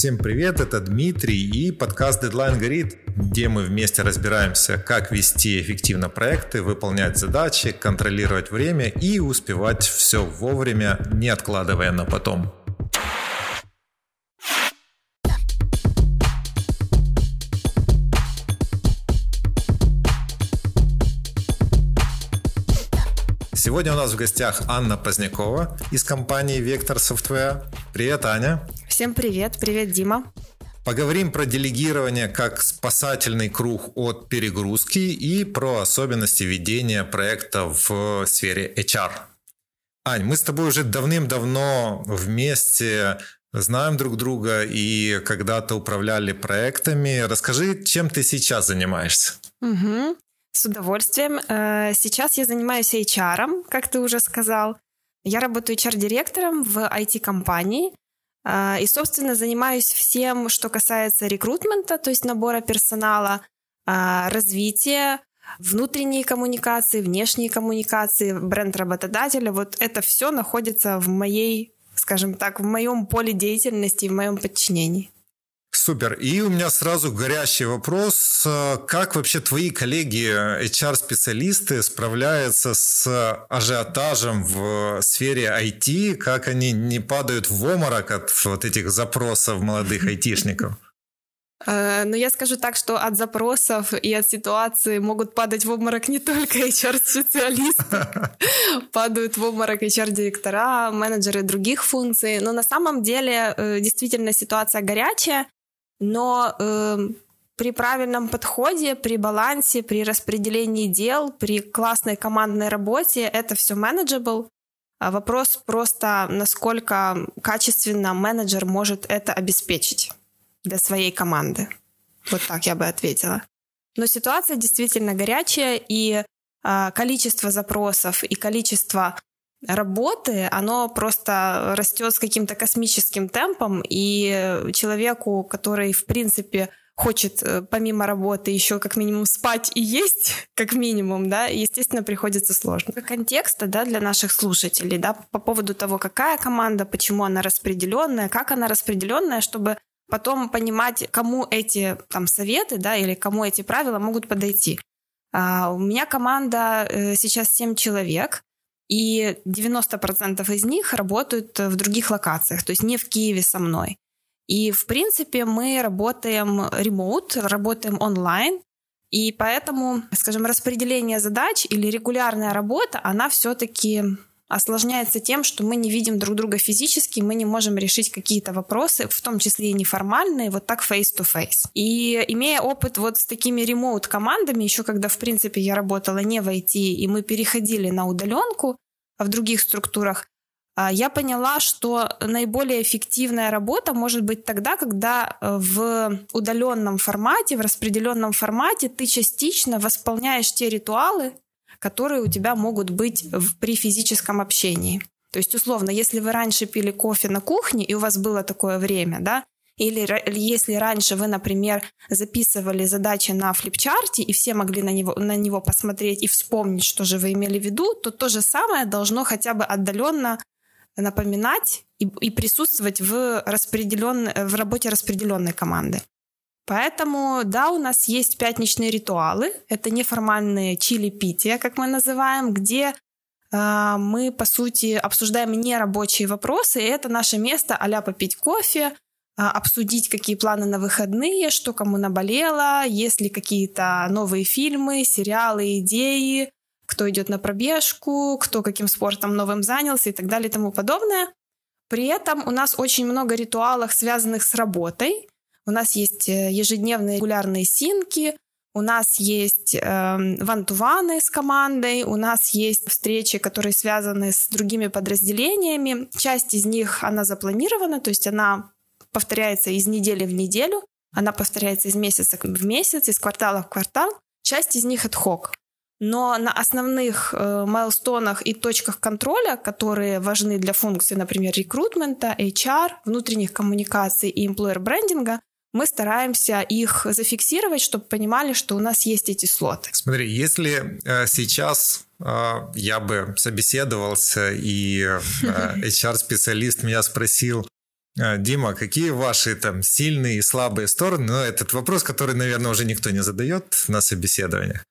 Всем привет, это Дмитрий и подкаст Deadline горит, где мы вместе разбираемся, как вести эффективно проекты, выполнять задачи, контролировать время и успевать все вовремя, не откладывая на потом. Сегодня у нас в гостях Анна Позднякова из компании Vector Software. Привет, Аня. Всем привет. Привет, Дима. Поговорим про делегирование как спасательный круг от перегрузки и про особенности ведения проекта в сфере HR. Ань, мы с тобой уже давным-давно вместе знаем друг друга и когда-то управляли проектами. Расскажи, чем ты сейчас занимаешься? Угу. С удовольствием. Э, сейчас я занимаюсь HR, как ты уже сказал. Я работаю HR-директором в IT-компании. А, и, собственно, занимаюсь всем, что касается рекрутмента, то есть набора персонала, а, развития, внутренней коммуникации, внешней коммуникации, бренд работодателя. Вот это все находится в моей, скажем так, в моем поле деятельности, в моем подчинении. Супер. И у меня сразу горящий вопрос. Как вообще твои коллеги, HR-специалисты, справляются с ажиотажем в сфере IT? Как они не падают в оморок от вот этих запросов молодых айтишников? Э, но я скажу так, что от запросов и от ситуации могут падать в обморок не только HR-специалисты, падают в обморок HR-директора, менеджеры других функций. Но на самом деле э, действительно ситуация горячая, но э, при правильном подходе, при балансе, при распределении дел, при классной командной работе это все manageable. А вопрос просто, насколько качественно менеджер может это обеспечить для своей команды. Вот так я бы ответила. Но ситуация действительно горячая, и э, количество запросов и количество работы, оно просто растет с каким-то космическим темпом, и человеку, который, в принципе, хочет э, помимо работы еще как минимум спать и есть, как минимум, да, естественно, приходится сложно. Контекста, да, для наших слушателей, да, по поводу того, какая команда, почему она распределенная, как она распределенная, чтобы потом понимать, кому эти там советы, да, или кому эти правила могут подойти. А, у меня команда э, сейчас 7 человек, и 90% из них работают в других локациях, то есть не в Киеве со мной. И, в принципе, мы работаем ремоут, работаем онлайн, и поэтому, скажем, распределение задач или регулярная работа, она все-таки осложняется тем, что мы не видим друг друга физически, мы не можем решить какие-то вопросы, в том числе и неформальные, вот так face-to-face. И имея опыт вот с такими ремоут-командами, еще когда, в принципе, я работала не в IT, и мы переходили на удаленку в других структурах, а, я поняла, что наиболее эффективная работа может быть тогда, когда э, в удаленном формате, в распределенном формате ты частично восполняешь те ритуалы, которые у тебя могут быть в, при физическом общении. То есть, условно, если вы раньше пили кофе на кухне, и у вас было такое время, да, или если раньше вы, например, записывали задачи на флипчарте, и все могли на него, на него посмотреть и вспомнить, что же вы имели в виду, то то же самое должно хотя бы отдаленно напоминать и, и присутствовать в, распределен, в работе распределенной команды. Поэтому, да, у нас есть пятничные ритуалы. Это неформальные чили-пития, как мы называем, где э, мы, по сути, обсуждаем нерабочие вопросы. И это наше место а попить кофе, э, обсудить, какие планы на выходные, что кому наболело, есть ли какие-то новые фильмы, сериалы, идеи, кто идет на пробежку, кто каким спортом новым занялся и так далее и тому подобное. При этом у нас очень много ритуалов, связанных с работой. У нас есть э, ежедневные регулярные синки, у нас есть э, вантуваны с командой, у нас есть встречи, которые связаны с другими подразделениями. Часть из них, она запланирована, то есть она повторяется из недели в неделю, она повторяется из месяца в месяц, из квартала в квартал. Часть из них ad-hoc. Но на основных э, майлстонах и точках контроля, которые важны для функции, например, рекрутмента, HR, внутренних коммуникаций и employer брендинга, мы стараемся их зафиксировать, чтобы понимали, что у нас есть эти слоты. Смотри, если э, сейчас э, я бы собеседовался, и э, HR-специалист меня спросил, А, Дима, какие ваши там сильные и слабые стороны? Ну, этот вопрос, который, наверное, уже никто не задает на собеседованиях.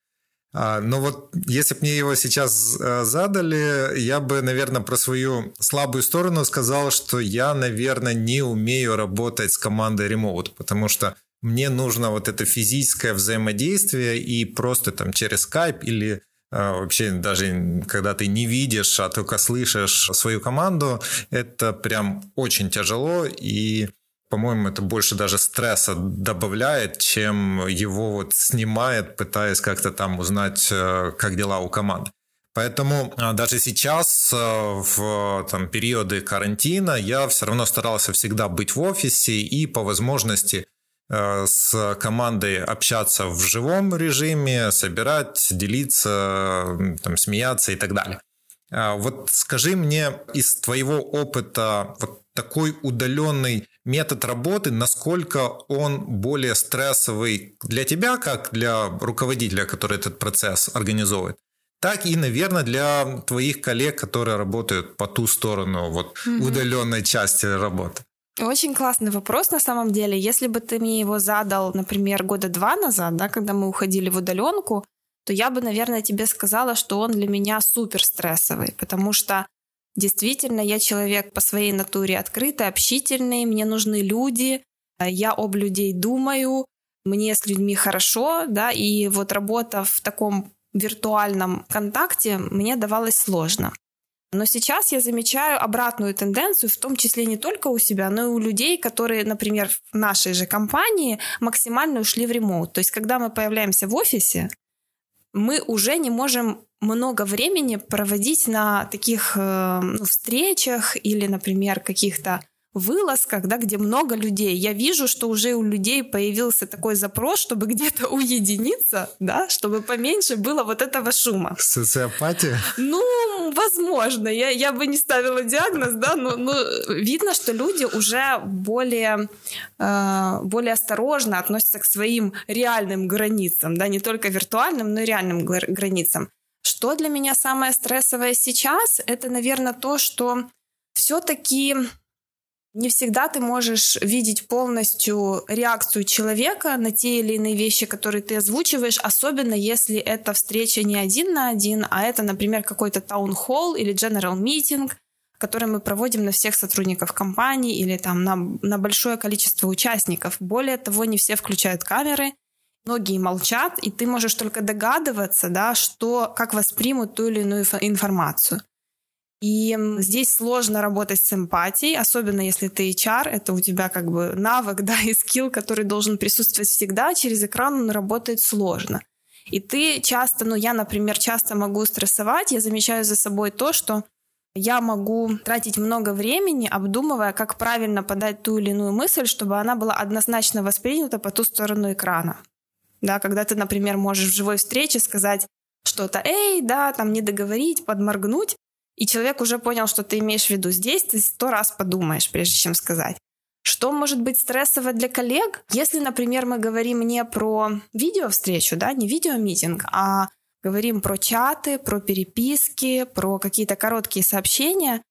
А, но вот если бы мне его сейчас э, задали, я бы, наверное, про свою слабую сторону сказал, что я, наверное, не умею работать с командой ремоут, потому что мне нужно вот это физическое взаимодействие и просто там через Skype или а, вообще даже когда ты не видишь, а только слышишь свою команду, это прям очень тяжело и по-моему, это больше даже стресса добавляет, чем его вот снимает, пытаясь как-то там узнать, э, как дела у команды. Поэтому а, даже сейчас, э, в там, периоды карантина, я все равно старался всегда быть в офисе и по возможности Э, с командой общаться в живом режиме, собирать, делиться, там, смеяться и так далее. А вот скажи мне из твоего опыта вот такой удаленный метод работы, насколько он более стрессовый для тебя, как для руководителя, который этот процесс организовывает, так и, наверное, для твоих коллег, которые работают по ту сторону вот mm-hmm. удаленной части работы. Очень классный вопрос на самом деле. Если бы ты мне его задал, например, года два назад, да, когда мы уходили в удаленку, то я бы, наверное, тебе сказала, что он для меня супер стрессовый, потому что действительно я человек по своей натуре открытый, общительный, мне нужны люди, я об людей думаю, мне с людьми хорошо, да, и вот работа в таком виртуальном контакте мне давалась сложно. Но сейчас я замечаю обратную тенденцию, в том числе не только у себя, но и у людей, которые, например, в нашей же компании максимально ушли в ремоут. То есть, когда мы появляемся в офисе, мы уже не можем много времени проводить на таких э, ну, встречах или, например, каких-то вылазках, да, где много людей. Я вижу, что уже у людей появился такой запрос, чтобы где-то уединиться, да, чтобы поменьше было вот этого шума. Социопатия? Ну, возможно. Я, я бы не ставила диагноз, да, но, но видно, что люди уже более, э, более осторожно относятся к своим реальным границам, да, не только виртуальным, но и реальным границам. Что для меня самое стрессовое сейчас, это, наверное, то, что все-таки не всегда ты можешь видеть полностью реакцию человека на те или иные вещи, которые ты озвучиваешь, особенно если это встреча не один на один, а это, например, какой-то таунхолл или general meeting, который мы проводим на всех сотрудников компании или там на, на большое количество участников. Более того, не все включают камеры, многие молчат, и ты можешь только догадываться, да, что, как воспримут ту или иную информацию. И здесь сложно работать с эмпатией, особенно если ты HR, это у тебя как бы навык, да, и скилл, который должен присутствовать всегда, через экран он работает сложно. И ты часто, ну я, например, часто могу стрессовать, я замечаю за собой то, что я могу тратить много времени, обдумывая, как правильно подать ту или иную мысль, чтобы она была однозначно воспринята по ту сторону экрана. Да, когда ты, например, можешь в живой встрече сказать что-то, эй, да, там не договорить, подморгнуть, и человек уже понял, что ты имеешь в виду. Здесь ты сто раз подумаешь, прежде чем сказать. Что может быть стрессово для коллег? Если, например, мы говорим не про видеовстречу, да, не видеомитинг, а говорим про чаты, про переписки, про какие-то короткие сообщения,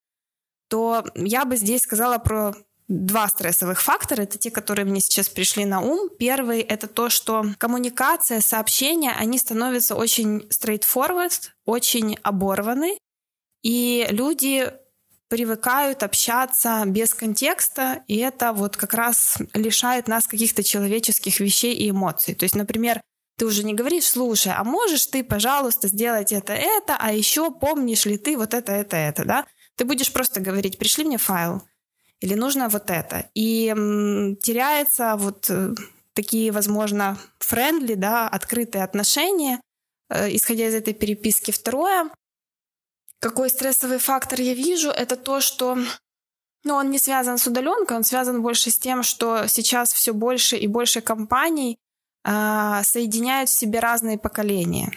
то я бы здесь сказала про два стрессовых фактора. Это те, которые мне сейчас пришли на ум. Первый — это то, что коммуникация, сообщения, они становятся очень straightforward, очень оборваны, и люди привыкают общаться без контекста, и это вот как раз лишает нас каких-то человеческих вещей и эмоций. То есть, например, ты уже не говоришь, слушай, а можешь ты, пожалуйста, сделать это, это, а еще помнишь ли ты вот это, это, это, да? Ты будешь просто говорить, пришли мне файл, или нужно вот это. И теряется вот э, такие, возможно, friendly, да, открытые отношения, э, исходя из этой переписки. Второе, какой стрессовый фактор я вижу, это то, что ну, он не связан с удаленкой, он связан больше с тем, что сейчас все больше и больше компаний э, соединяют в себе разные поколения.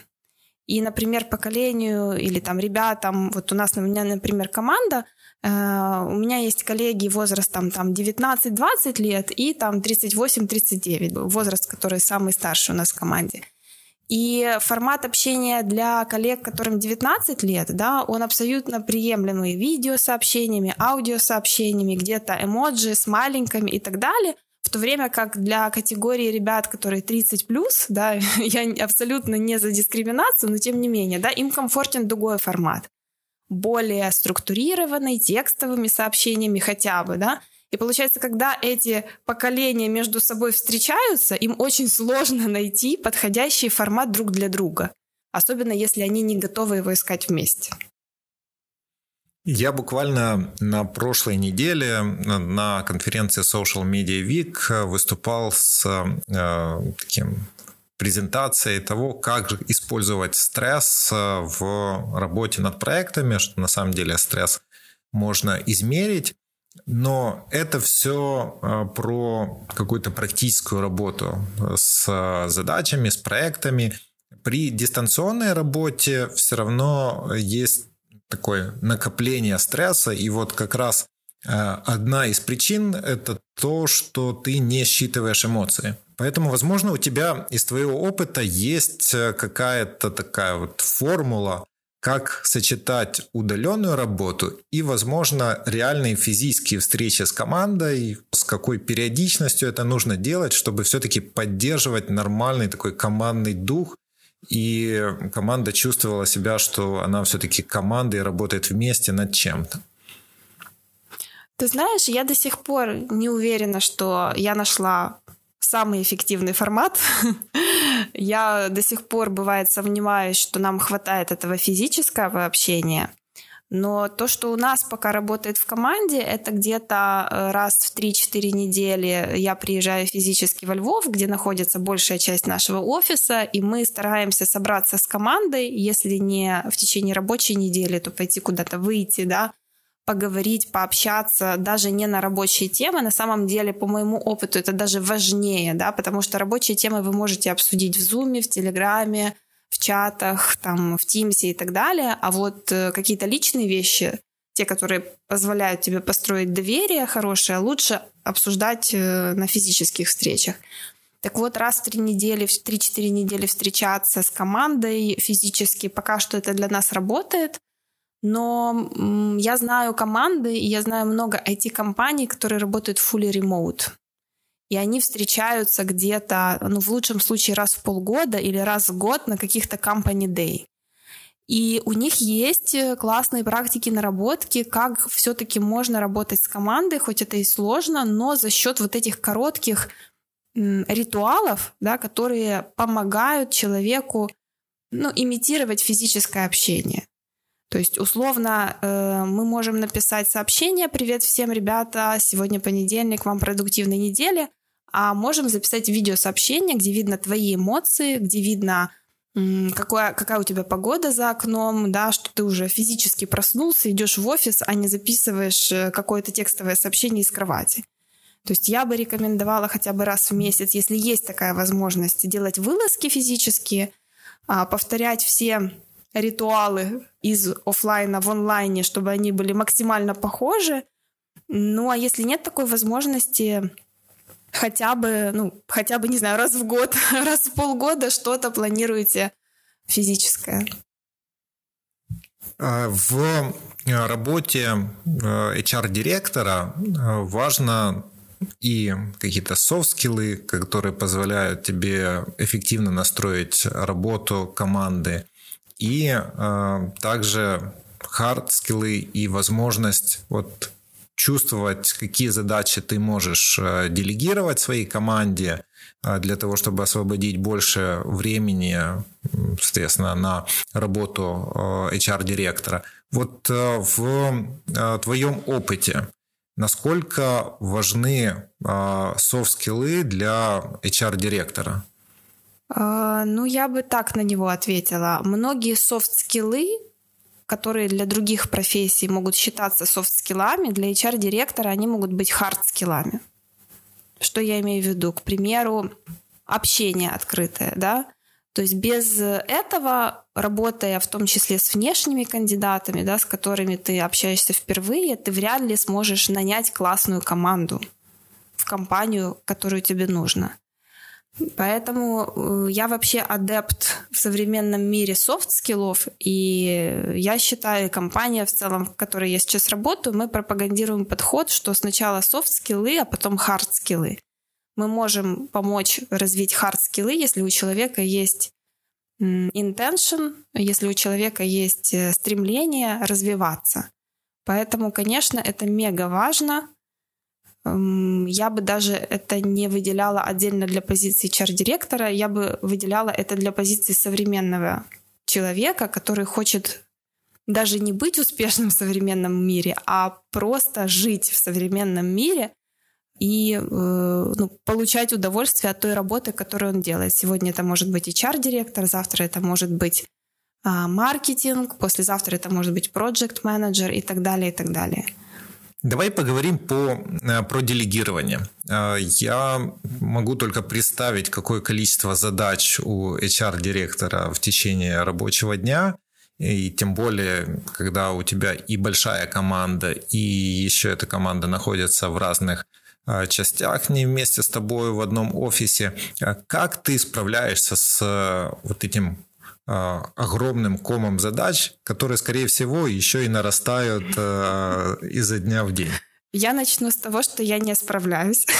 И, например, поколению или там ребятам, вот у нас, у меня, например, команда, у меня есть коллеги возрастом там 19-20 лет и там 38-39, возраст, который самый старший у нас в команде. И формат общения для коллег, которым 19 лет, да, он абсолютно приемлемый видеосообщениями, аудиосообщениями, где-то эмоджи с маленькими и так далее. В то время как для категории ребят, которые 30 плюс, да, я абсолютно не за дискриминацию, но тем не менее, да, им комфортен другой формат более структурированный, текстовыми сообщениями хотя бы, да, и получается, когда эти поколения между собой встречаются, им очень сложно найти подходящий формат друг для друга, особенно если они не готовы его искать вместе. Я буквально на прошлой неделе на конференции Social Media Week выступал с э, таким презентацией того, как использовать стресс э, в работе над проектами, что на самом деле стресс можно измерить. Но это все а, про какую-то практическую работу с задачами, с проектами. При дистанционной работе все равно есть такое накопление стресса, и вот как раз одна из причин – это то, что ты не считываешь эмоции. Поэтому, возможно, у тебя из твоего опыта есть э, какая-то такая вот формула, как сочетать удаленную работу и, возможно, реальные физические встречи с командой, с какой периодичностью это нужно делать, чтобы все-таки поддерживать нормальный такой командный дух, и команда чувствовала себя, что она все-таки команда и работает вместе над чем-то. Ты знаешь, я до сих пор не уверена, что я нашла самый эффективный формат. Я до сих пор, бывает, сомневаюсь, что нам хватает этого физического общения. Но то, что у нас пока работает в команде, это где-то э, раз в 3-4 недели я приезжаю физически во Львов, где находится большая часть нашего офиса, и мы стараемся собраться с командой, если не в течение рабочей недели, то пойти куда-то выйти, да, поговорить, пообщаться, даже не на рабочие темы. На самом деле, по моему опыту, это даже важнее, да, потому что рабочие темы вы можете обсудить в Zoom, в Телеграме, в чатах, там, в Тимсе и так далее. А вот э, какие-то личные вещи, те, которые позволяют тебе построить доверие хорошее, лучше обсуждать э, на физических встречах. Так вот, раз в три недели, в три-четыре недели встречаться с командой физически, пока что это для нас работает – но я знаю команды, и я знаю много IT-компаний, которые работают fully remote. И они встречаются где-то, ну, в лучшем случае раз в полгода или раз в год на каких-то company day. И у них есть э, классные практики, наработки, как все-таки можно работать с командой, хоть это и сложно, но за счет вот этих коротких ритуалов, да, которые помогают человеку ну, имитировать физическое общение. То есть, условно, э, мы можем написать сообщение «Привет всем, ребята, сегодня понедельник, вам продуктивной недели», а можем записать видеосообщение, где видно твои эмоции, где видно, какая, какая у тебя погода за окном, да, что ты уже физически проснулся, идешь в офис, а не записываешь э, какое-то текстовое сообщение из кровати. То есть я бы рекомендовала хотя бы раз в месяц, если есть такая возможность, делать вылазки физические, а, повторять все ритуалы из офлайна в онлайне, чтобы они были максимально похожи. Ну, а если нет такой возможности, хотя бы, ну, хотя бы, не знаю, раз в год, раз в полгода что-то планируете физическое. А, в э, работе э, HR-директора э, важно и какие-то софт-скиллы, которые позволяют тебе эффективно настроить работу команды, и э, также хард скиллы и возможность вот чувствовать, какие задачи ты можешь э, делегировать своей команде э, для того, чтобы освободить больше времени, соответственно, на работу э, HR-директора. Вот в твоем опыте насколько важны софт-скиллы для HR-директора? А, ну, я бы так на него ответила. Многие софт-скиллы, которые для других профессий могут считаться софт-скиллами, для HR-директора они могут быть хард-скиллами. Что я имею в виду? К примеру, общение открытое, да? То есть без этого, работая в том числе с внешними кандидатами, да, с которыми ты общаешься впервые, ты вряд ли сможешь нанять классную команду в компанию, которую тебе нужно. Поэтому э, я вообще адепт в современном мире софт-скиллов, и я считаю, компания в целом, в которой я сейчас работаю, мы пропагандируем подход, что сначала софт-скиллы, а потом хард-скиллы. Мы можем помочь развить хард-скиллы, если у человека есть intention, если у человека есть э, стремление развиваться. Поэтому, конечно, это мега важно — я бы даже это не выделяла отдельно для позиции HR-директора, я бы выделяла это для позиции современного человека, который хочет даже не быть успешным в современном мире, а просто жить в современном мире и э, ну, получать удовольствие от той работы, которую он делает. Сегодня это может быть HR-директор, завтра это может быть э, маркетинг, послезавтра это может быть project менеджер и так далее, и так далее. Давай поговорим по, э, про делегирование. Э, я могу только представить, какое количество задач у HR-директора в течение рабочего дня, и тем более, когда у тебя и большая команда, и еще эта команда находится в разных э, частях, не вместе с тобой в одном офисе. Как ты справляешься с вот этим огромным комом задач, которые, скорее всего, еще и нарастают э, изо дня в день? Я начну с того, что я не справляюсь.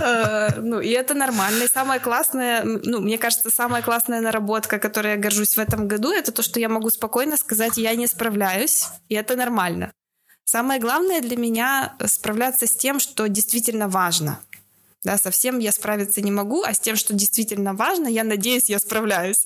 Э, ну, и это нормально. И самое классное, ну, мне кажется, самая классная наработка, которой я горжусь в этом году, это то, что я могу спокойно сказать, я не справляюсь, и это нормально. Самое главное для меня справляться с тем, что действительно важно — да, совсем я справиться не могу, а с тем, что действительно важно, я надеюсь, я справляюсь.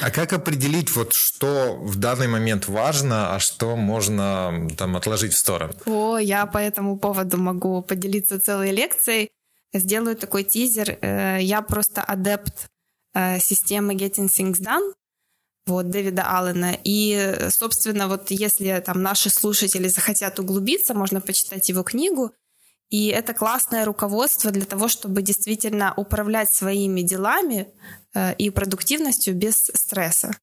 А как определить, вот что в данный момент важно, а что можно там отложить в сторону? О, я по этому поводу могу поделиться целой лекцией. Сделаю такой тизер. Э, я просто адепт э, системы Getting Things Done, вот, Дэвида Аллена. И, собственно, вот если там наши слушатели захотят углубиться, можно почитать его книгу. И это классное руководство для того, чтобы действительно управлять своими делами э, и продуктивностью без стресса.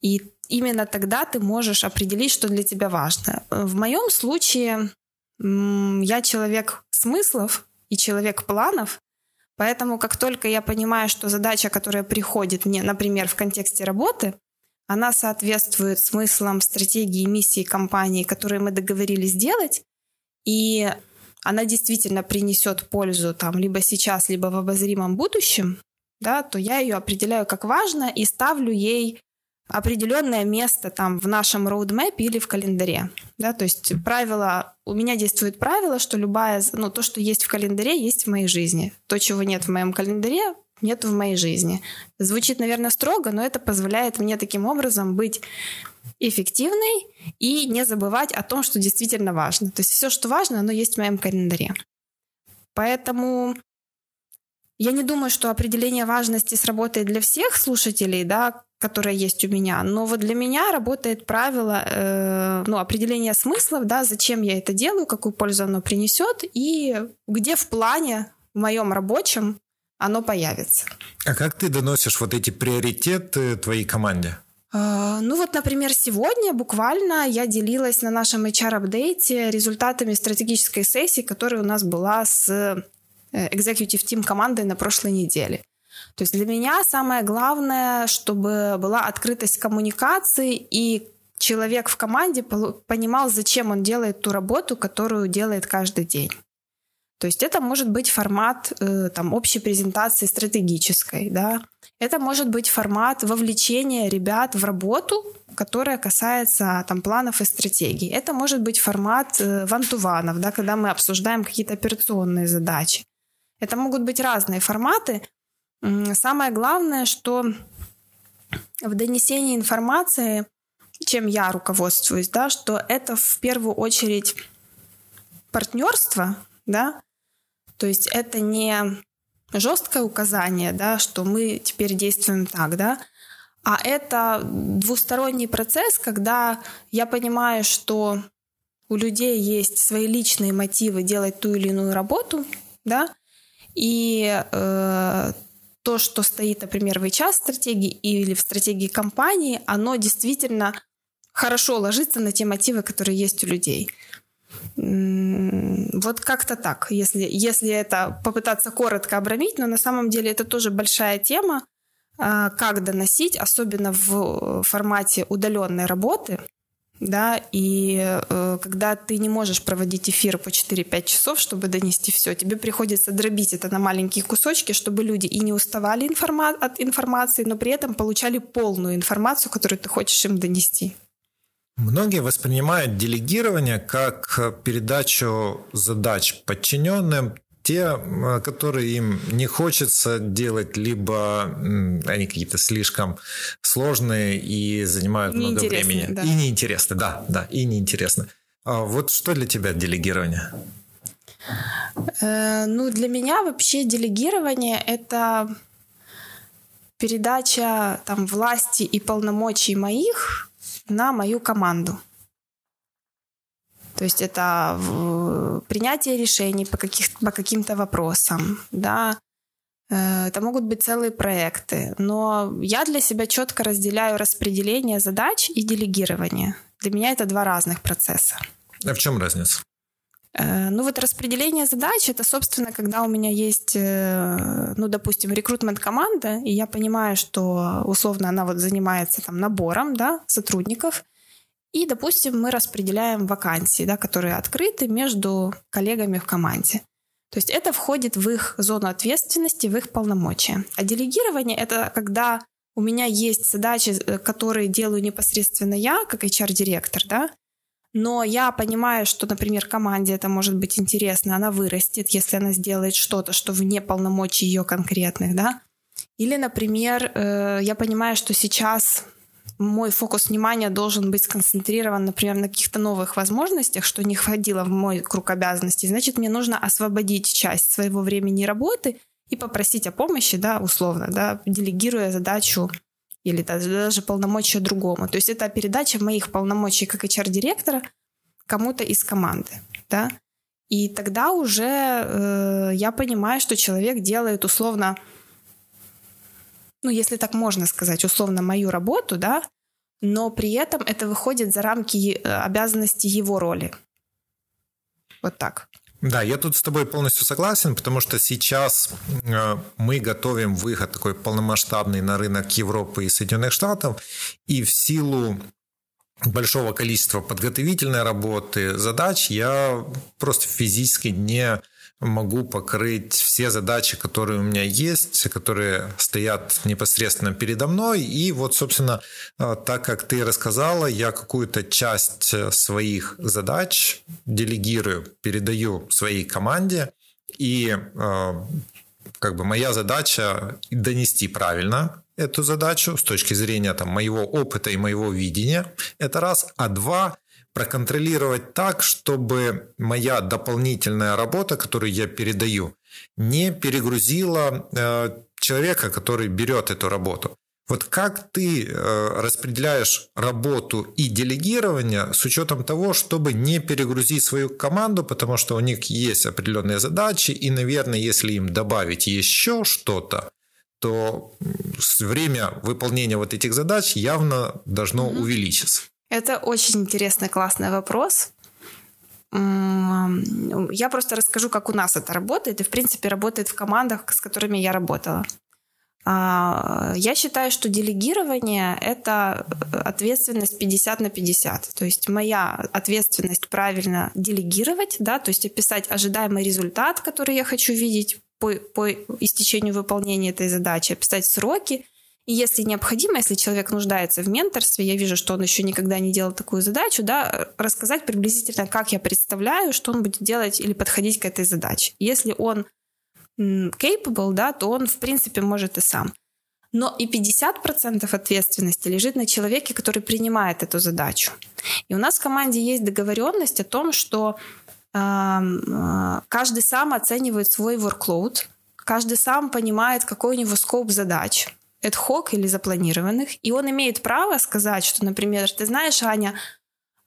И именно тогда ты можешь определить, что для тебя важно. В моем случае я человек смыслов и человек планов, поэтому как только я понимаю, что задача, которая приходит мне, например, в контексте работы, она соответствует смыслам стратегии, миссии компании, которые мы договорились сделать, и она действительно принесет пользу там либо сейчас, либо в обозримом будущем, да, то я ее определяю как важно и ставлю ей определенное место там в нашем роудмэпе или в календаре. Да, то есть правило, у меня действует правило, что любая, ну, то, что есть в календаре, есть в моей жизни. То, чего нет в моем календаре, нет в моей жизни. Звучит, наверное, строго, но это позволяет мне таким образом быть эффективной и не забывать о том, что действительно важно. То есть все, что важно, оно есть в моем календаре. Поэтому я не думаю, что определение важности сработает для всех слушателей, да, которое есть у меня. Но вот для меня работает правило э, ну, определения смыслов, да, зачем я это делаю, какую пользу оно принесет и где в плане в моем рабочем оно появится. А как ты доносишь вот эти приоритеты твоей команде? А, ну вот, например, сегодня буквально я делилась на нашем HR-апдейте результатами стратегической сессии, которая у нас была с э, Executive Team командой на прошлой неделе. То есть для меня самое главное, чтобы была открытость коммуникации и человек в команде понимал, зачем он делает ту работу, которую делает каждый день. То есть это может быть формат э, там, общей презентации стратегической, да, это может быть формат вовлечения ребят в работу, которая касается там, планов и стратегий. Это может быть формат э, вантуванов, да, когда мы обсуждаем какие-то операционные задачи. Это могут быть разные форматы. Самое главное, что в донесении информации, чем я руководствуюсь, да, что это в первую очередь партнерство, да, то есть это не жесткое указание, да, что мы теперь действуем так, да, а это двусторонний процесс, когда я понимаю, что у людей есть свои личные мотивы делать ту или иную работу, да, и э, то, что стоит, например, в HR-стратегии или в стратегии компании, оно действительно хорошо ложится на те мотивы, которые есть у людей. Вот как-то так, если, если это попытаться коротко обрамить, но на самом деле это тоже большая тема, а, как доносить, особенно в формате удаленной работы, да, и э, когда ты не можешь проводить эфир по 4-5 часов, чтобы донести все, тебе приходится дробить это на маленькие кусочки, чтобы люди и не уставали информа- от информации, но при этом получали полную информацию, которую ты хочешь им донести. Многие воспринимают делегирование как передачу задач подчиненным, те, которые им не хочется делать, либо они какие-то слишком сложные и занимают много времени. Да. И неинтересны, да, да, и неинтересны. А вот что для тебя делегирование? Э, ну, для меня вообще делегирование — это передача там, власти и полномочий моих на мою команду. То есть это принятие решений по, каких, по каким-то вопросам, да, э, это могут быть целые проекты. Но я для себя четко разделяю распределение задач и делегирование. Для меня это два разных процесса. А в чем разница? Э, ну вот распределение задач это, собственно, когда у меня есть, э, ну, допустим, рекрутмент команда, и я понимаю, что условно она вот занимается там набором, да, сотрудников, и, допустим, мы распределяем вакансии, да, которые открыты между коллегами в команде. То есть это входит в их зону ответственности, в их полномочия. А делегирование — это когда у меня есть задачи, э, которые делаю непосредственно я, как HR-директор, да, но я понимаю, что, например, команде это может быть интересно, она вырастет, если она сделает что-то, что вне полномочий ее конкретных, да. Или, например, э, я понимаю, что сейчас мой фокус внимания должен быть сконцентрирован, например, на каких-то новых возможностях, что не входило в мой круг обязанностей, значит, мне нужно освободить часть своего времени работы и попросить о помощи, да, условно, да, делегируя задачу или даже полномочия другому. То есть это передача моих полномочий как HR-директора кому-то из команды, да. И тогда уже э, я понимаю, что человек делает условно ну, если так можно сказать, условно, мою работу, да, но при этом это выходит за рамки э, обязанностей его роли. Вот так. Да, я тут с тобой полностью согласен, потому что сейчас э, мы готовим выход такой полномасштабный на рынок Европы и Соединенных Штатов, и в силу большого количества подготовительной работы, задач, я просто физически не могу покрыть все задачи, которые у меня есть, которые стоят непосредственно передо мной. И вот, собственно, э, так как ты рассказала, я какую-то часть своих задач делегирую, передаю своей команде. И э, как бы моя задача донести правильно эту задачу с точки зрения там, моего опыта и моего видения. Это раз. А два, проконтролировать так, чтобы моя дополнительная работа, которую я передаю, не перегрузила э, человека, который берет эту работу. Вот как ты э, распределяешь работу и делегирование с учетом того, чтобы не перегрузить свою команду, потому что у них есть определенные задачи, и, наверное, если им добавить еще что-то, то время выполнения вот этих задач явно должно mm-hmm. увеличиться. Это очень интересный, классный вопрос. Я просто расскажу, как у нас это работает, и, в принципе, работает в командах, с которыми я работала. А, я считаю, что делегирование — это ответственность 50 на 50. То есть моя ответственность правильно делегировать, да, то есть описать ожидаемый результат, который я хочу видеть по, по истечению выполнения этой задачи, описать сроки, и если необходимо, если человек нуждается в менторстве, я вижу, что он еще никогда не делал такую задачу, да, рассказать приблизительно, как я представляю, что он будет делать или подходить к этой задаче. Если он capable, да, то он, в принципе, может и сам. Но и 50% ответственности лежит на человеке, который принимает эту задачу. И у нас в команде есть договоренность о том, что э, каждый сам оценивает свой workload, каждый сам понимает, какой у него скоп задач ad или запланированных, и он имеет право сказать, что, например, ты знаешь, Аня,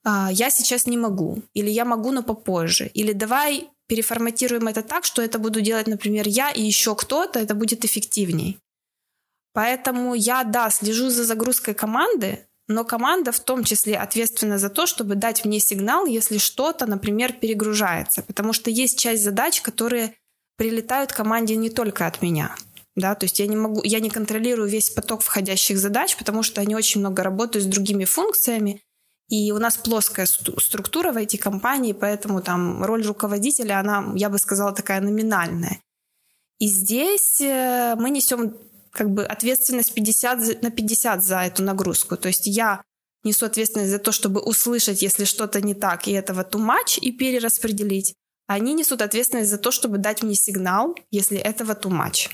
а, я сейчас не могу, или я могу, но попозже, или давай переформатируем это так, что это буду делать, например, я и еще кто-то, это будет эффективней. Поэтому я, да, слежу за загрузкой команды, но команда в том числе ответственна за то, чтобы дать мне сигнал, если что-то, например, перегружается. Потому что есть часть задач, которые прилетают команде не только от меня. Да, то есть я не могу, я не контролирую весь поток входящих задач, потому что они очень много работают с другими функциями, и у нас плоская структура в эти компании, поэтому там роль руководителя, она, я бы сказала, такая номинальная. И здесь э, мы несем как бы ответственность 50 на 50 за эту нагрузку. То есть я несу ответственность за то, чтобы услышать, если что-то не так, и этого much, и перераспределить. Они несут ответственность за то, чтобы дать мне сигнал, если этого much.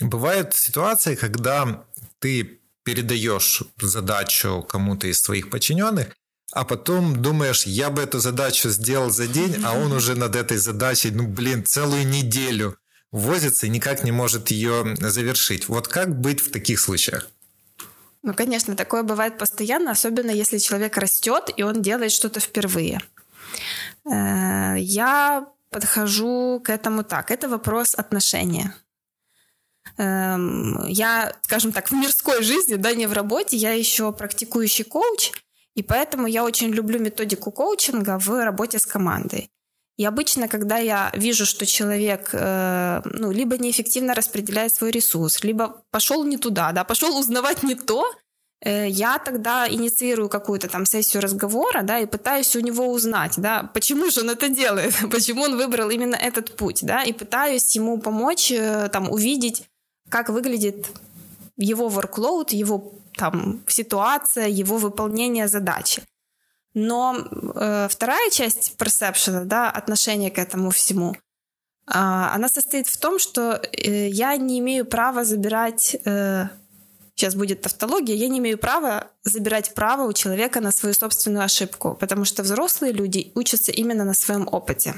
Бывают ситуации, когда ты передаешь задачу кому-то из своих подчиненных, а потом думаешь, я бы эту задачу сделал за день, а он уже над этой задачей, ну блин, целую неделю возится и никак не может ее завершить. Вот как быть в таких случаях? Ну, конечно, такое бывает постоянно, особенно если человек растет и он делает что-то впервые. Э, я подхожу к этому так. Это вопрос отношения. Эм, я, скажем так, в мирской жизни, да, не в работе, я еще практикующий коуч, и поэтому я очень люблю методику коучинга в работе с командой. И обычно, когда я вижу, что человек э, ну, либо неэффективно распределяет свой ресурс, либо пошел не туда, да, пошел узнавать не то, э, я тогда инициирую какую-то там сессию разговора, да, и пытаюсь у него узнать, да, почему же он это делает, почему он выбрал именно этот путь, да, и пытаюсь ему помочь э, там увидеть, как выглядит его workload, его там ситуация, его выполнение задачи. Но э, вторая часть perception, да, отношения к этому всему, э, она состоит в том, что э, я не имею права забирать, э, сейчас будет тавтология, я не имею права забирать право у человека на свою собственную ошибку, потому что взрослые люди учатся именно на своем опыте.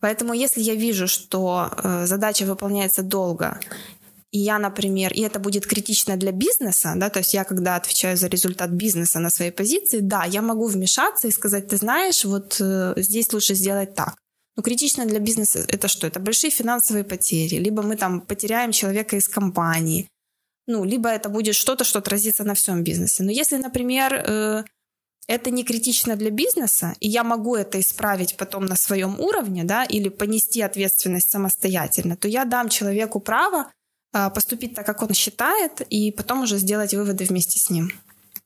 Поэтому если я вижу, что э, задача выполняется долго, и я, например, и это будет критично для бизнеса, да, то есть я, когда отвечаю за результат бизнеса на своей позиции, да, я могу вмешаться и сказать, ты знаешь, вот э, здесь лучше сделать так. Но критично для бизнеса это что? Это большие финансовые потери, либо мы там потеряем человека из компании, ну, либо это будет что-то, что отразится на всем бизнесе. Но если, например, э, это не критично для бизнеса, и я могу это исправить потом на своем уровне, да, или понести ответственность самостоятельно, то я дам человеку право поступить так, как он считает, и потом уже сделать выводы вместе с ним.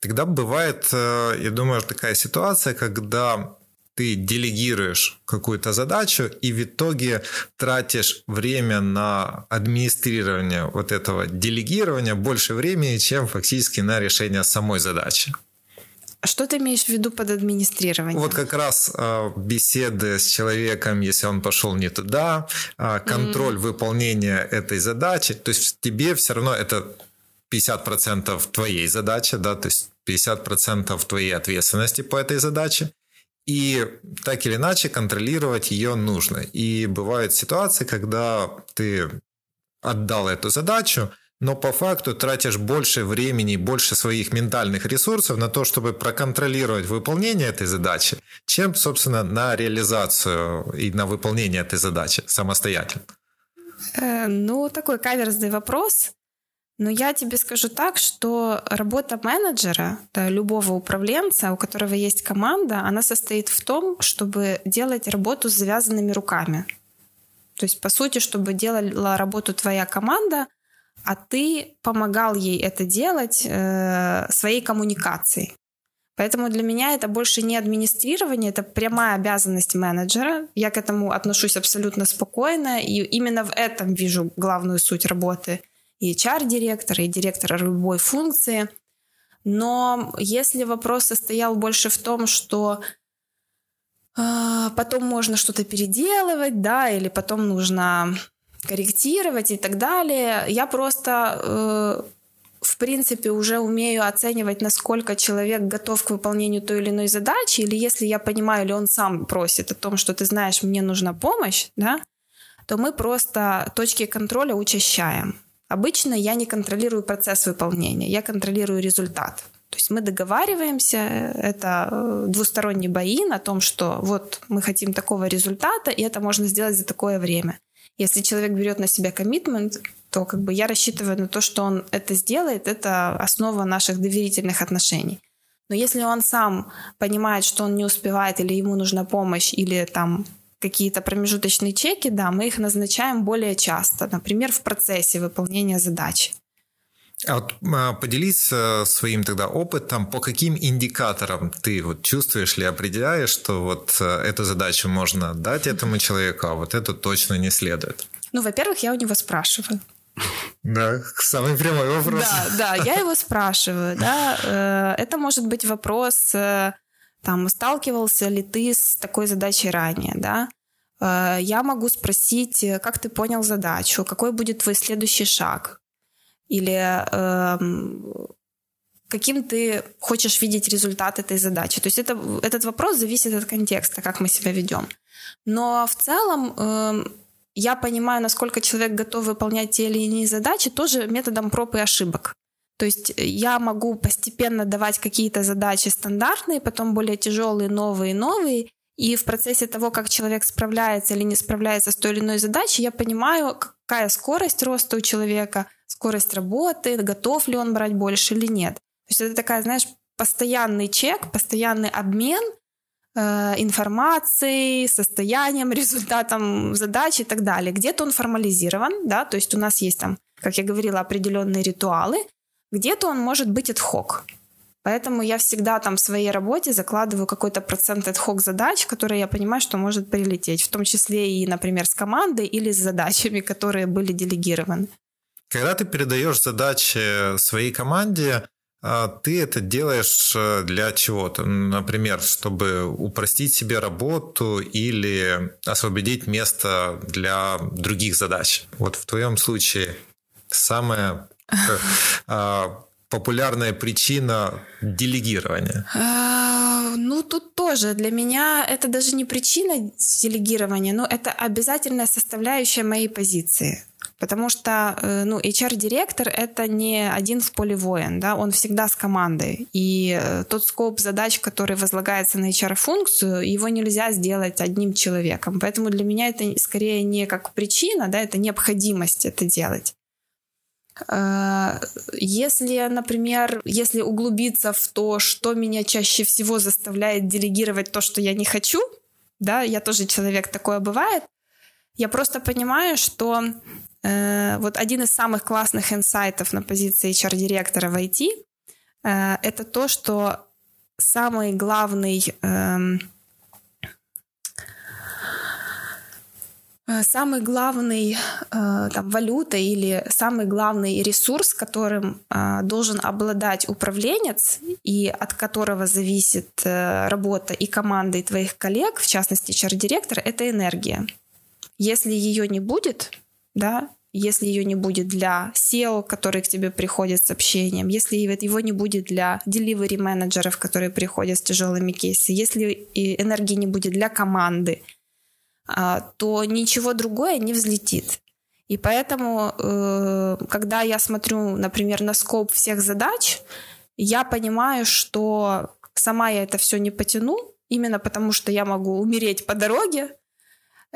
Тогда бывает, э, я думаю, такая ситуация, когда ты делегируешь какую-то задачу и в итоге тратишь время на администрирование вот этого делегирования больше времени, чем фактически на решение самой задачи. Что ты имеешь в виду под администрированием? Вот как раз э, беседы с человеком, если он пошел не туда, э, контроль mm. выполнения этой задачи. То есть тебе все равно это 50% твоей задачи, да, то есть 50% твоей ответственности по этой задаче. И так или иначе контролировать ее нужно. И бывают ситуации, когда ты отдал эту задачу, но по факту тратишь больше времени, больше своих ментальных ресурсов на то, чтобы проконтролировать выполнение этой задачи, чем, собственно, на реализацию и на выполнение этой задачи самостоятельно. Э, ну, такой каверзный вопрос. Но я тебе скажу так, что работа менеджера, да, любого управленца, у которого есть команда, она состоит в том, чтобы делать работу с завязанными руками. То есть, по сути, чтобы делала работу твоя команда, а ты помогал ей это делать э, своей коммуникацией. Поэтому для меня это больше не администрирование, это прямая обязанность менеджера. Я к этому отношусь абсолютно спокойно, и именно в этом вижу главную суть работы и HR-директора, и директора любой функции. Но если вопрос состоял больше в том, что э, потом можно что-то переделывать, да, или потом нужно корректировать и так далее. Я просто, э, в принципе, уже умею оценивать, насколько человек готов к выполнению той или иной задачи, или если я понимаю, или он сам просит о том, что ты знаешь, мне нужна помощь, да, то мы просто точки контроля учащаем. Обычно я не контролирую процесс выполнения, я контролирую результат. То есть мы договариваемся, это э, двусторонний бои на том, что вот мы хотим такого результата, и это можно сделать за такое время. Если человек берет на себя коммитмент, то как бы я рассчитываю на то, что он это сделает, это основа наших доверительных отношений. Но если он сам понимает, что он не успевает или ему нужна помощь, или там какие-то промежуточные чеки, да, мы их назначаем более часто, например, в процессе выполнения задачи. А вот а, поделись э, своим тогда опытом, по каким индикаторам ты вот чувствуешь или определяешь, что вот э, эту задачу можно дать этому человеку, а вот эту точно не следует? Ну, во-первых, я у него спрашиваю. Да, самый прямой вопрос. Да, да, я его спрашиваю, да. Э, это может быть вопрос, там, сталкивался ли ты с такой задачей ранее, да? Я могу спросить, как ты понял задачу, какой будет твой следующий шаг, или э, каким ты хочешь видеть результат этой задачи. То есть это, этот вопрос зависит от контекста, как мы себя ведем. Но в целом э, я понимаю, насколько человек готов выполнять те или иные задачи, тоже методом проб и ошибок. То есть я могу постепенно давать какие-то задачи стандартные, потом более тяжелые, новые, новые, и в процессе того, как человек справляется или не справляется с той или иной задачей, я понимаю, какая скорость роста у человека, скорость работы, готов ли он брать больше или нет. То есть это такая, знаешь, постоянный чек, постоянный обмен э, информацией, состоянием, результатом задачи и так далее. Где-то он формализирован, да, то есть у нас есть там, как я говорила, определенные ритуалы, где-то он может быть hoc. Поэтому я всегда там в своей работе закладываю какой-то процент ad задач, которые я понимаю, что может прилететь, в том числе и, например, с командой или с задачами, которые были делегированы. Когда ты передаешь задачи своей команде, а, ты это делаешь э, для чего-то. Например, чтобы упростить себе работу или освободить место для других задач. Вот в твоем случае самое а, популярная причина делегирования? А, ну, тут тоже для меня это даже не причина делегирования, но это обязательная составляющая моей позиции. Потому что э, ну, HR-директор — это не один в поле воин, да, он всегда с командой. И э, тот скоп задач, который возлагается на HR-функцию, его нельзя сделать одним человеком. Поэтому для меня это скорее не как причина, да, это необходимость это делать. Э, если, например, если углубиться в то, что меня чаще всего заставляет делегировать то, что я не хочу, да, я тоже человек, такое бывает, я просто понимаю, что вот один из самых классных инсайтов на позиции HR-директора в IT э, это то, что самый главный э, Э, самый главный э, там, валюта или самый главный ресурс, которым э, должен обладать управленец и от которого зависит работа и команды и твоих коллег, в частности, HR-директор, это энергия. Если ее не будет, да, если ее не будет для SEO, который к тебе приходит с сообщением, если его не будет для delivery менеджеров, которые приходят с тяжелыми кейсами, если энергии не будет для команды, а, то ничего другое не взлетит. И поэтому, э, когда я смотрю, например, на скоп всех задач, я понимаю, что сама я это все не потяну, именно потому что я могу умереть по дороге,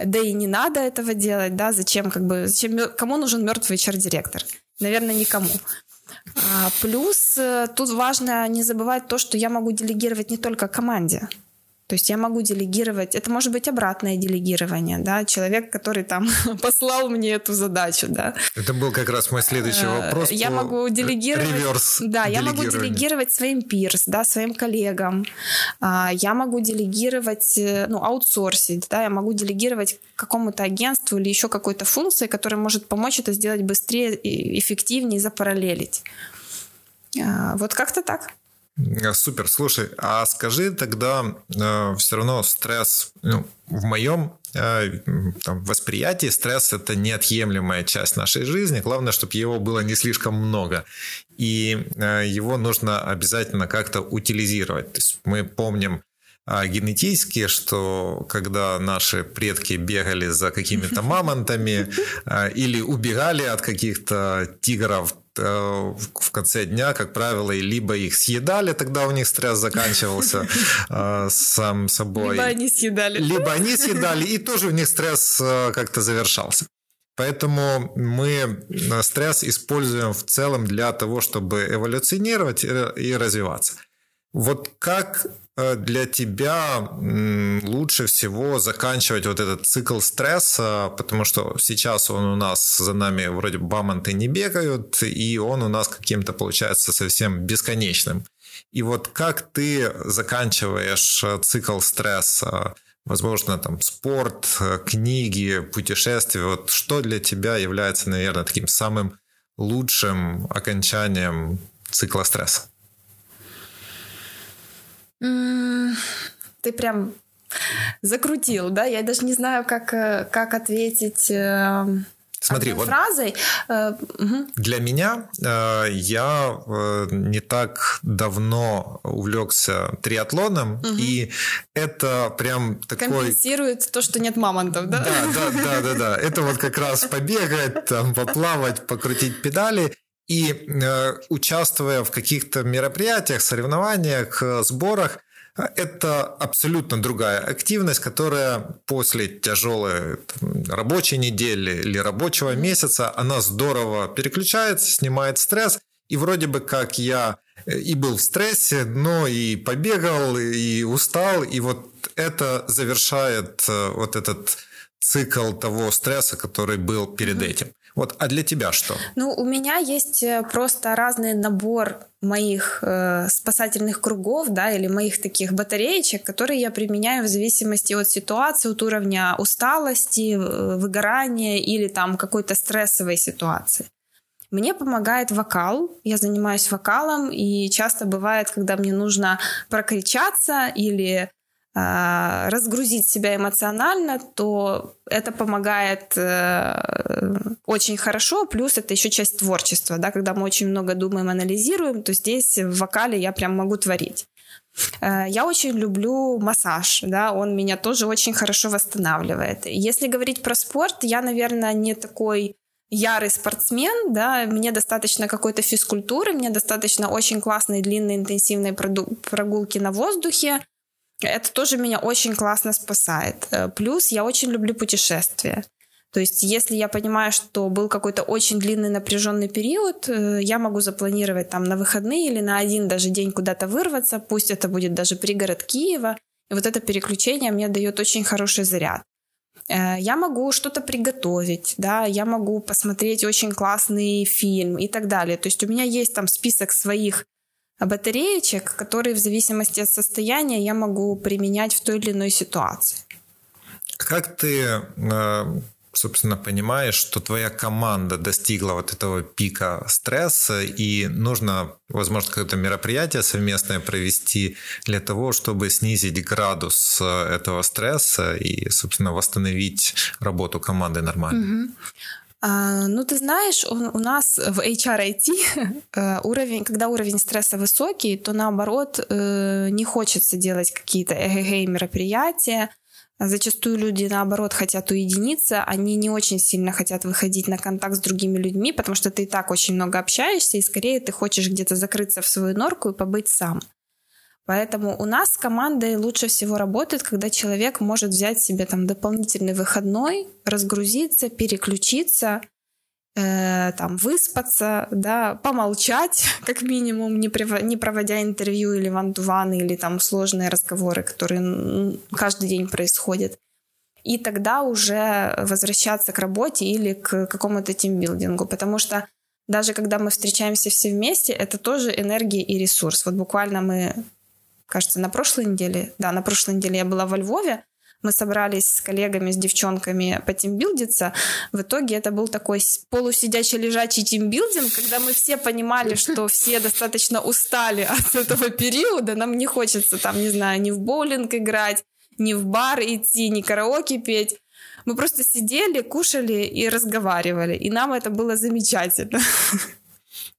да и не надо этого делать, да, зачем, как бы, зачем, кому нужен мертвый HR-директор? Наверное, никому. А, плюс э, тут важно не забывать то, что я могу делегировать не только команде. То есть я могу делегировать, это может быть обратное делегирование, да, человек, который там послал мне эту задачу, да. Это был как раз мой следующий э, вопрос. Я могу делегировать, реверс да, я могу делегировать своим пирс, да, своим коллегам. А, я могу делегировать, э, ну, аутсорсить, да, я могу делегировать какому-то агентству или еще какой-то функции, которая может помочь это сделать быстрее, эффективнее, запараллелить. А, вот как-то так. Э, супер, слушай, а скажи тогда э, все равно стресс, ну, в моем э, там, восприятии стресс это неотъемлемая часть нашей жизни. Главное, чтобы его было не слишком много. И э, его нужно обязательно как-то утилизировать. То есть мы помним а генетически, что когда наши предки бегали за какими-то мамонтами а, или убегали от каких-то тигров, Э, в конце дня, как правило, либо их съедали, тогда у них стресс заканчивался э, сам собой. Либо они съедали. Либо они съедали, и тоже у них стресс э, как-то завершался. Поэтому мы стресс используем в целом для того, чтобы эволюционировать и развиваться. Вот как э, для тебя лучше всего заканчивать вот этот цикл стресса, потому что сейчас он у нас за нами вроде бамонты не бегают, и он у нас каким-то получается совсем бесконечным. И вот как ты заканчиваешь э, цикл стресса? Возможно, там спорт, э, книги, путешествия. Вот что для тебя является, наверное, таким самым лучшим окончанием цикла стресса? Ты прям закрутил, да? Я даже не знаю, как, э, как ответить эм, Смотри, вот фразой. Э, для меня э, я э, не так давно увлекся триатлоном, угу. и это прям такой... Компенсирует то, что нет мамонтов, да? Да, да, да, да, да. Это вот как раз побегать, там, поплавать, покрутить педали. И э, участвуя в каких-то мероприятиях, соревнованиях, сборах, это абсолютно другая активность, которая после тяжелой рабочей недели или рабочего месяца, она здорово переключается, снимает стресс. И вроде бы как я э, и был в стрессе, но и побегал, и устал. И вот это завершает э, вот этот цикл того стресса, который был перед mm-hmm. этим. Вот, а для тебя что? Ну, у меня есть э, просто разный набор моих э, спасательных кругов, да, или моих таких батареечек, которые я применяю в зависимости от ситуации, от уровня усталости, э, выгорания или там какой-то стрессовой ситуации. Мне помогает вокал. Я занимаюсь вокалом, и часто бывает, когда мне нужно прокричаться или разгрузить себя эмоционально, то это помогает э, очень хорошо. Плюс это еще часть творчества, да, когда мы очень много думаем, анализируем, то здесь в вокале я прям могу творить. Э, я очень люблю массаж, да, он меня тоже очень хорошо восстанавливает. Если говорить про спорт, я, наверное, не такой ярый спортсмен, да, мне достаточно какой-то физкультуры, мне достаточно очень классной, длинной, интенсивной прогулки на воздухе, это тоже меня очень классно спасает. Э, плюс я очень люблю путешествия. То есть, если я понимаю, что был какой-то очень длинный напряженный период, э, я могу запланировать там на выходные или на один даже день куда-то вырваться, пусть это будет даже пригород Киева. И вот это переключение мне дает очень хороший заряд. Э, я могу что-то приготовить, да, я могу посмотреть очень классный фильм и так далее. То есть у меня есть там список своих батареечек, которые в зависимости от состояния я могу применять в той или иной ситуации. Как ты, э, собственно, понимаешь, что твоя команда достигла вот этого пика стресса, и нужно, возможно, какое-то мероприятие совместное провести для того, чтобы снизить градус э, этого стресса и, собственно, восстановить работу команды нормально? Угу. А, ну, ты знаешь, у, нас в HRIT э, уровень, когда уровень стресса высокий, то наоборот э, не хочется делать какие-то эгегей мероприятия. Зачастую люди, наоборот, хотят уединиться, они не очень сильно хотят выходить на контакт с другими людьми, потому что ты и так очень много общаешься, и скорее ты хочешь где-то закрыться в свою норку и побыть сам. Поэтому у нас с командой лучше всего работает, когда человек может взять себе там дополнительный выходной, разгрузиться, переключиться, э, там выспаться, да, помолчать, как минимум, не, прив... не проводя интервью или ван или там сложные разговоры, которые каждый день происходят. И тогда уже возвращаться к работе или к какому-то тимбилдингу, потому что даже когда мы встречаемся все вместе, это тоже энергия и ресурс. Вот буквально мы кажется, на прошлой неделе, да, на прошлой неделе я была во Львове, мы собрались с коллегами, с девчонками потимбилдиться. В итоге это был такой полусидячий лежачий тимбилдинг, когда мы все понимали, что все достаточно устали от этого периода. Нам не хочется там, не знаю, ни в боулинг играть, ни в бар идти, ни караоке петь. Мы просто сидели, кушали и разговаривали. И нам это было замечательно.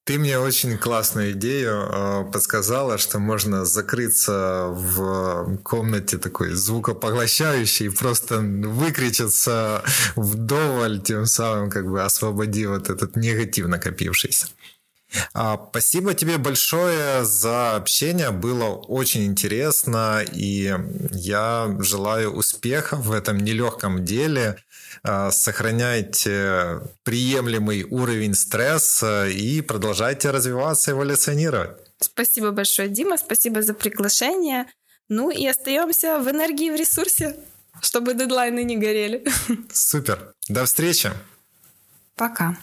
Ты мне очень классную идею э, подсказала, что можно закрыться в комнате такой звукопоглощающей и просто выкричаться вдоволь, тем самым как бы освободив вот этот негатив накопившийся. А, спасибо тебе большое за общение, было очень интересно, и я желаю успеха в этом нелегком деле. А, сохраняйте приемлемый уровень стресса и продолжайте развиваться, эволюционировать. Спасибо большое, Дима, спасибо за приглашение. Ну и остаемся в энергии в ресурсе, чтобы дедлайны не горели. Супер. До встречи. Пока.